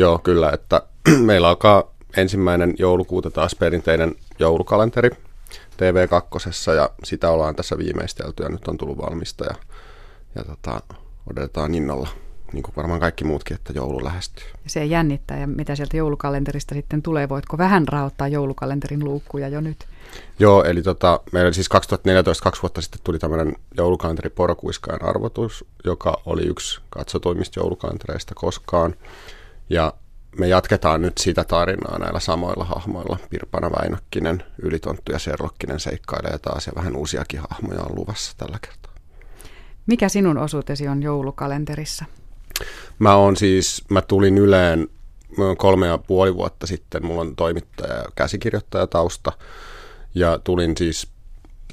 Joo, kyllä, että meillä alkaa ensimmäinen joulukuuta taas perinteinen joulukalenteri TV2 ja sitä ollaan tässä viimeistelty ja nyt on tullut valmista ja, ja tota, odotetaan innolla niin kuin varmaan kaikki muutkin, että joulu lähestyy. Se jännittää ja mitä sieltä joulukalenterista sitten tulee, voitko vähän raottaa joulukalenterin luukkuja jo nyt? Joo, eli tota, meillä siis 2014, kaksi vuotta sitten tuli tämmöinen joulukalenteri Porokuiskajan arvotus, joka oli yksi katsotoimista joulukalentereista koskaan. Ja me jatketaan nyt sitä tarinaa näillä samoilla hahmoilla. Pirpana Väinökkinen, Ylitonttu ja Serlokkinen seikkailee taas ja vähän uusiakin hahmoja on luvassa tällä kertaa. Mikä sinun osuutesi on joulukalenterissa? Mä on siis, mä tulin Yleen kolme ja puoli vuotta sitten, mulla on toimittaja ja käsikirjoittaja tausta, ja tulin siis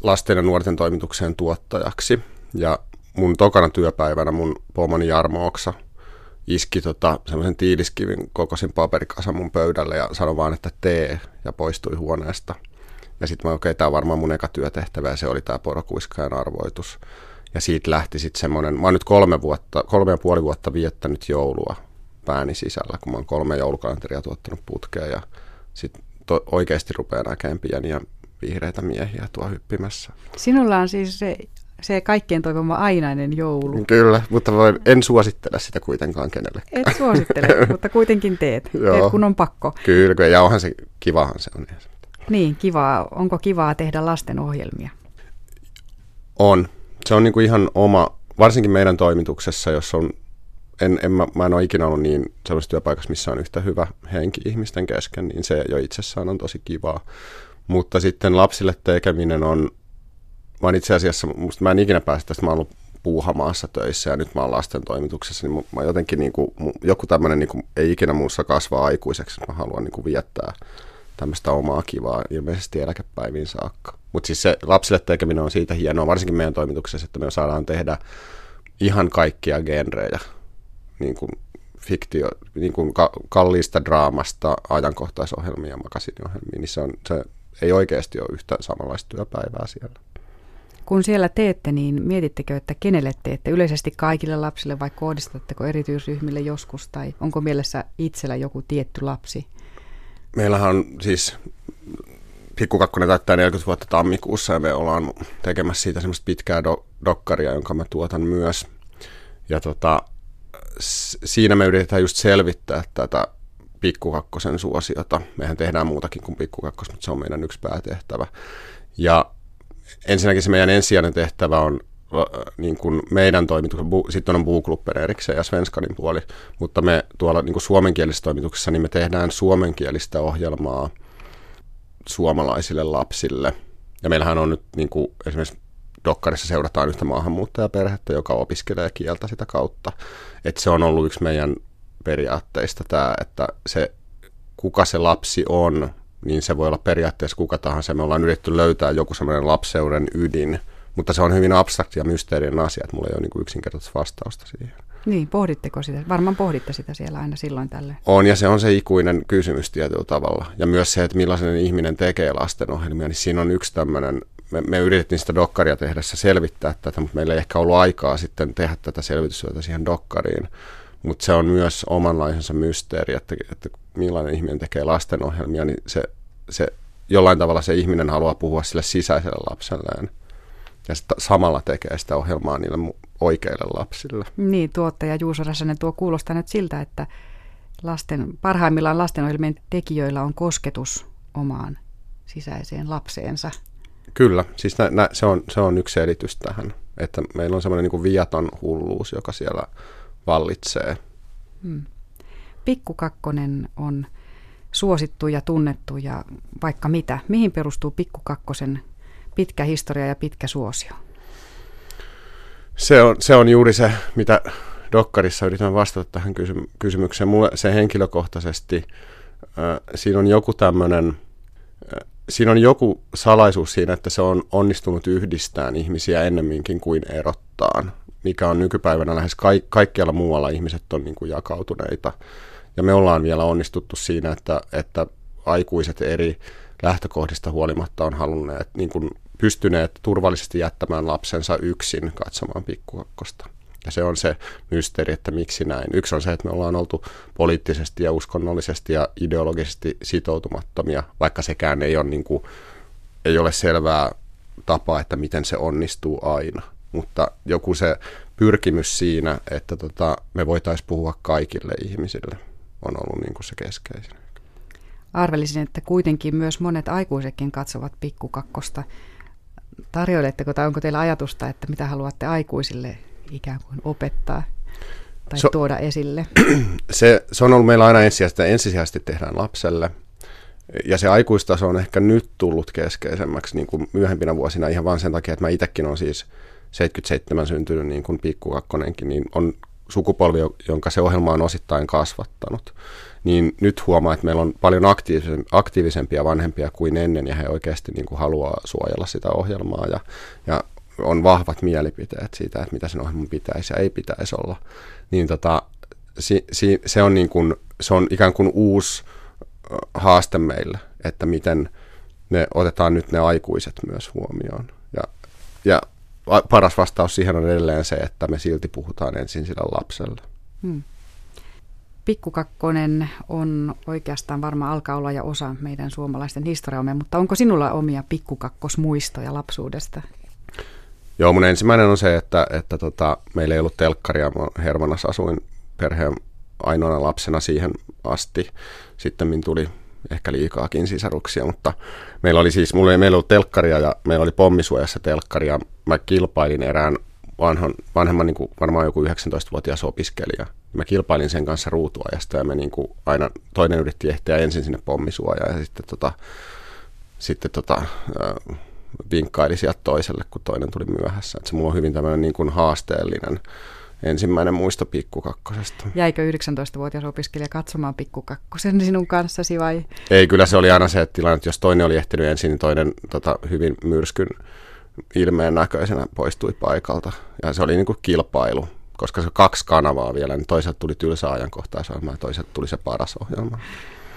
lasten ja nuorten toimitukseen tuottajaksi. Ja mun tokana työpäivänä mun pomoni Jarmo Oksa iski tota, semmoisen tiiliskivin kokoisin paperikasan mun pöydälle ja sanoi vaan, että tee, ja poistui huoneesta. Ja sitten mä, okei, okay, tämä on varmaan mun eka työtehtävä, ja se oli tämä porokuiskajan arvoitus. Ja siitä lähti sitten semmoinen, mä oon nyt kolme, vuotta, kolme ja puoli vuotta viettänyt joulua pääni sisällä, kun mä oon kolme joulukalenteria tuottanut putkeen ja sitten oikeasti rupeaa näkemään pieniä vihreitä miehiä tuo hyppimässä. Sinulla on siis se, se kaikkien toivoma ainainen joulu. Kyllä, mutta voin, en suosittele sitä kuitenkaan kenelle. Et suosittele, mutta kuitenkin teet, teet kun on pakko. Kyllä, ja onhan se, kivahan se on. Niin, kivaa. Onko kivaa tehdä lasten ohjelmia? On se on niin kuin ihan oma, varsinkin meidän toimituksessa, jos on, en, en, mä, mä en ole ikinä ollut niin sellaisessa työpaikassa, missä on yhtä hyvä henki ihmisten kesken, niin se jo itsessään on tosi kivaa. Mutta sitten lapsille tekeminen on, vaan itse asiassa, musta mä en ikinä pääse tästä, mä oon ollut puuhamaassa töissä ja nyt mä oon lasten toimituksessa, niin mä jotenkin niin kuin, joku tämmöinen niin ei ikinä muussa kasvaa aikuiseksi, mä haluan niin kuin viettää tämmöistä omaa kivaa ilmeisesti eläkepäiviin saakka. Mutta siis se lapsille tekeminen on siitä hienoa, varsinkin meidän toimituksessa, että me saadaan tehdä ihan kaikkia genrejä, niin kuin fiktio, niin kuin ka- kalliista draamasta ajankohtaisohjelmia ja makasiniohjelmia, niin se, on, se ei oikeasti ole yhtä samanlaista työpäivää siellä. Kun siellä teette, niin mietittekö, että kenelle teette? Yleisesti kaikille lapsille vai kohdistatteko erityisryhmille joskus tai onko mielessä itsellä joku tietty lapsi? Meillähän on siis Pikku Kakkonen täyttää 40 vuotta tammikuussa ja me ollaan tekemässä siitä semmoista pitkää do- dokkaria, jonka mä tuotan myös. Ja tota, siinä me yritetään just selvittää tätä Pikkukakkosen suosiota. Mehän tehdään muutakin kuin Pikkukakkos, mutta se on meidän yksi päätehtävä. Ja ensinnäkin se meidän ensisijainen tehtävä on niin kuin meidän toimituksen, sitten on Buuklubben erikseen ja Svenskanin puoli, mutta me tuolla niin kuin suomenkielisessä toimituksessa niin me tehdään suomenkielistä ohjelmaa suomalaisille lapsille. Ja meillähän on nyt niin kuin esimerkiksi Dokkarissa seurataan yhtä maahanmuuttajaperhettä, joka opiskelee kieltä sitä kautta. Että se on ollut yksi meidän periaatteista tämä, että se kuka se lapsi on, niin se voi olla periaatteessa kuka tahansa. Me ollaan yritetty löytää joku semmoinen lapseuden ydin, mutta se on hyvin abstrakti ja mysteerinen asia, että mulla ei ole niin kuin yksinkertaista vastausta siihen. Niin, pohditteko sitä? Varmaan pohditte sitä siellä aina silloin tälle. On, ja se on se ikuinen kysymys tietyllä tavalla. Ja myös se, että millaisen ihminen tekee lastenohjelmia, niin siinä on yksi tämmöinen, me, me yritettiin sitä dokkaria tehdessä selvittää tätä, mutta meillä ei ehkä ollut aikaa sitten tehdä tätä selvitystyötä siihen dokkariin. Mutta se on myös omanlaisensa mysteeri, että, että millainen ihminen tekee lastenohjelmia, niin se, se jollain tavalla se ihminen haluaa puhua sille sisäiselle lapselleen ja samalla tekee sitä ohjelmaa niille oikeille lapsille. Niin, tuottaja Juuso Räsänen tuo kuulostaa nyt siltä, että lasten, parhaimmillaan lastenohjelmien tekijöillä on kosketus omaan sisäiseen lapseensa. Kyllä, siis nä, nä, se, on, se on yksi selitys tähän, että meillä on semmoinen niin viaton hulluus, joka siellä vallitsee. Hmm. Pikkukakkonen on suosittu ja tunnettu ja vaikka mitä. Mihin perustuu Pikkukakkosen pitkä historia ja pitkä suosio? Se on, se on juuri se, mitä Dokkarissa yritän vastata tähän kysy- kysymykseen. Mulle se henkilökohtaisesti, äh, siinä on joku tämmöinen, äh, siinä on joku salaisuus siinä, että se on onnistunut yhdistämään ihmisiä ennemminkin kuin erottaan, mikä on nykypäivänä lähes ka- kaikkialla muualla ihmiset on niin kuin jakautuneita. Ja me ollaan vielä onnistuttu siinä, että, että aikuiset eri lähtökohdista huolimatta on halunneet niin kuin pystyneet turvallisesti jättämään lapsensa yksin katsomaan pikkukakkosta. Ja se on se mysteeri, että miksi näin. Yksi on se, että me ollaan oltu poliittisesti ja uskonnollisesti ja ideologisesti sitoutumattomia, vaikka sekään ei ole, niin kuin, ei ole selvää tapaa, että miten se onnistuu aina. Mutta joku se pyrkimys siinä, että tota, me voitaisiin puhua kaikille ihmisille, on ollut niin kuin se keskeisin. Arvelisin, että kuitenkin myös monet aikuisetkin katsovat pikkukakkosta. Tarjoiletteko tai onko teillä ajatusta, että mitä haluatte aikuisille ikään kuin opettaa tai so, tuoda esille? Se, se on ollut meillä aina ensisijaisesti, ensisijaisesti tehdään lapselle. Ja se aikuistaso on ehkä nyt tullut keskeisemmäksi niin kuin myöhempinä vuosina ihan vain sen takia, että mä itsekin olen siis 77 syntynyt niin kuin pikkukakkonenkin, niin on sukupolvi, jonka se ohjelma on osittain kasvattanut. Niin nyt huomaa, että meillä on paljon aktiivisempia vanhempia kuin ennen ja he oikeasti niin kuin haluaa suojella sitä ohjelmaa ja, ja on vahvat mielipiteet siitä, että mitä sen ohjelman pitäisi ja ei pitäisi olla, niin tota, si, si, se, on niin kuin, se on ikään kuin uusi haaste meille, että miten me otetaan nyt ne aikuiset myös huomioon. Ja, ja paras vastaus siihen on edelleen se, että me silti puhutaan ensin sillä lapselle. Hmm. Pikkukakkonen on oikeastaan varmaan alkaa olla ja osa meidän suomalaisten historiamme, mutta onko sinulla omia pikkukakkosmuistoja lapsuudesta? Joo, mun ensimmäinen on se, että, että tota, meillä ei ollut telkkaria. Mä Hermanassa asuin perheen ainoana lapsena siihen asti. Sitten tuli ehkä liikaakin sisaruksia, mutta meillä oli siis, mulla ei meillä ollut telkkaria ja meillä oli pommisuojassa telkkaria. Mä kilpailin erään vanhan, vanhemman, niin kuin varmaan joku 19-vuotias opiskelija. Mä kilpailin sen kanssa ruutuajasta ja me niin kuin aina, toinen yritti ehtiä ensin sinne pommisuojaan ja sitten, tota, sitten tota, äh, vinkkaili sieltä toiselle, kun toinen tuli myöhässä. Et se mulla on hyvin tämmöinen niin kuin haasteellinen ensimmäinen muisto pikkukakkosesta. Jäikö 19-vuotias opiskelija katsomaan pikkukakkosen sinun kanssasi vai? Ei, kyllä se oli aina se että tilanne, että jos toinen oli ehtinyt ensin, niin toinen tota, hyvin myrskyn ilmeen näköisenä poistui paikalta. Ja se oli niin kuin kilpailu, koska se kaksi kanavaa vielä, niin toiselta tuli tylsä ajankohtaisohjelma ja toiselta tuli se paras ohjelma.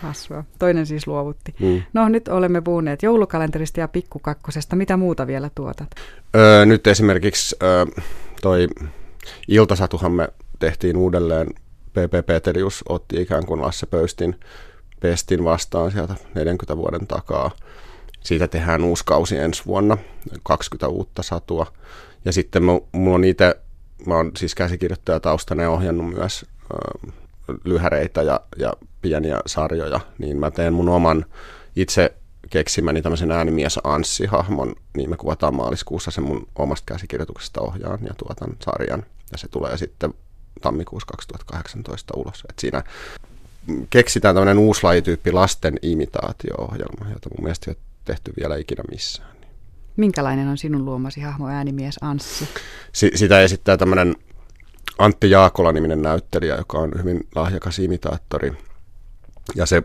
Hassua. Toinen siis luovutti. Mm. No nyt olemme puhuneet joulukalenterista ja pikkukakkosesta. Mitä muuta vielä tuotat? Öö, nyt esimerkiksi öö, toi Iltasatuhan me tehtiin uudelleen. PP Peterius otti ikään kuin Lasse Pöystin pestin vastaan sieltä 40 vuoden takaa. Siitä tehdään uusi kausi ensi vuonna, 20 uutta satua. Ja sitten mulla on itse, mä oon siis käsikirjoittaja taustana ja ohjannut myös äh, lyhäreitä ja, ja pieniä sarjoja, niin mä teen mun oman itse keksimäni tämmöisen äänimies Anssi-hahmon, niin me kuvataan maaliskuussa sen mun omasta käsikirjoituksesta ohjaan ja tuotan sarjan. Ja se tulee sitten tammikuussa 2018 ulos. Et siinä keksitään tämmöinen uusi lajityyppi lasten imitaatio-ohjelma, jota mun mielestä ei ole tehty vielä ikinä missään. Minkälainen on sinun luomasi hahmo äänimies Anssi? Si- sitä esittää tämmöinen Antti Jaakola-niminen näyttelijä, joka on hyvin lahjakas imitaattori. Ja se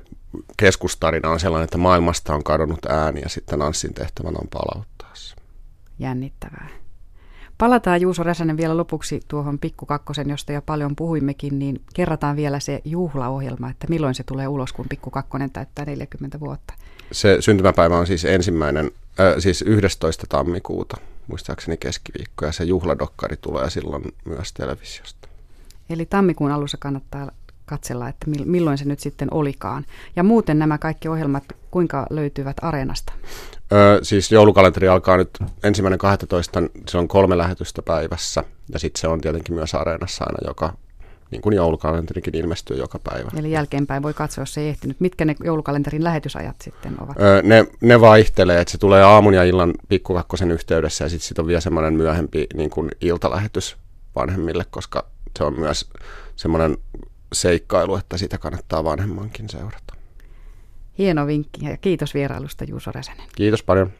keskustarina on sellainen, että maailmasta on kadonnut ääni ja sitten Anssin tehtävänä on palauttaa se. Jännittävää. Palataan Juuso Räsänen vielä lopuksi tuohon Pikkukakkosen, josta jo paljon puhuimmekin, niin kerrataan vielä se juhlaohjelma, että milloin se tulee ulos, kun Pikkukakkonen täyttää 40 vuotta. Se syntymäpäivä on siis ensimmäinen, äh, siis 11. tammikuuta, muistaakseni keskiviikko, ja se juhladokkari tulee silloin myös televisiosta. Eli tammikuun alussa kannattaa katsella, että milloin se nyt sitten olikaan. Ja muuten nämä kaikki ohjelmat, kuinka löytyvät Areenasta? Öö, siis joulukalenteri alkaa nyt ensimmäinen 12, se on kolme lähetystä päivässä. Ja sitten se on tietenkin myös Areenassa aina joka, niin kuin joulukalenterikin ilmestyy joka päivä. Eli jälkeenpäin voi katsoa, jos ei ehtinyt. Mitkä ne joulukalenterin lähetysajat sitten ovat? Öö, ne, ne vaihtelee, että se tulee aamun ja illan pikkukakkosen yhteydessä ja sitten sit on vielä semmoinen myöhempi niin kuin iltalähetys vanhemmille, koska se on myös semmoinen seikkailu, että sitä kannattaa vanhemmankin seurata. Hieno vinkki ja kiitos vierailusta Juuso Räsänen. Kiitos paljon.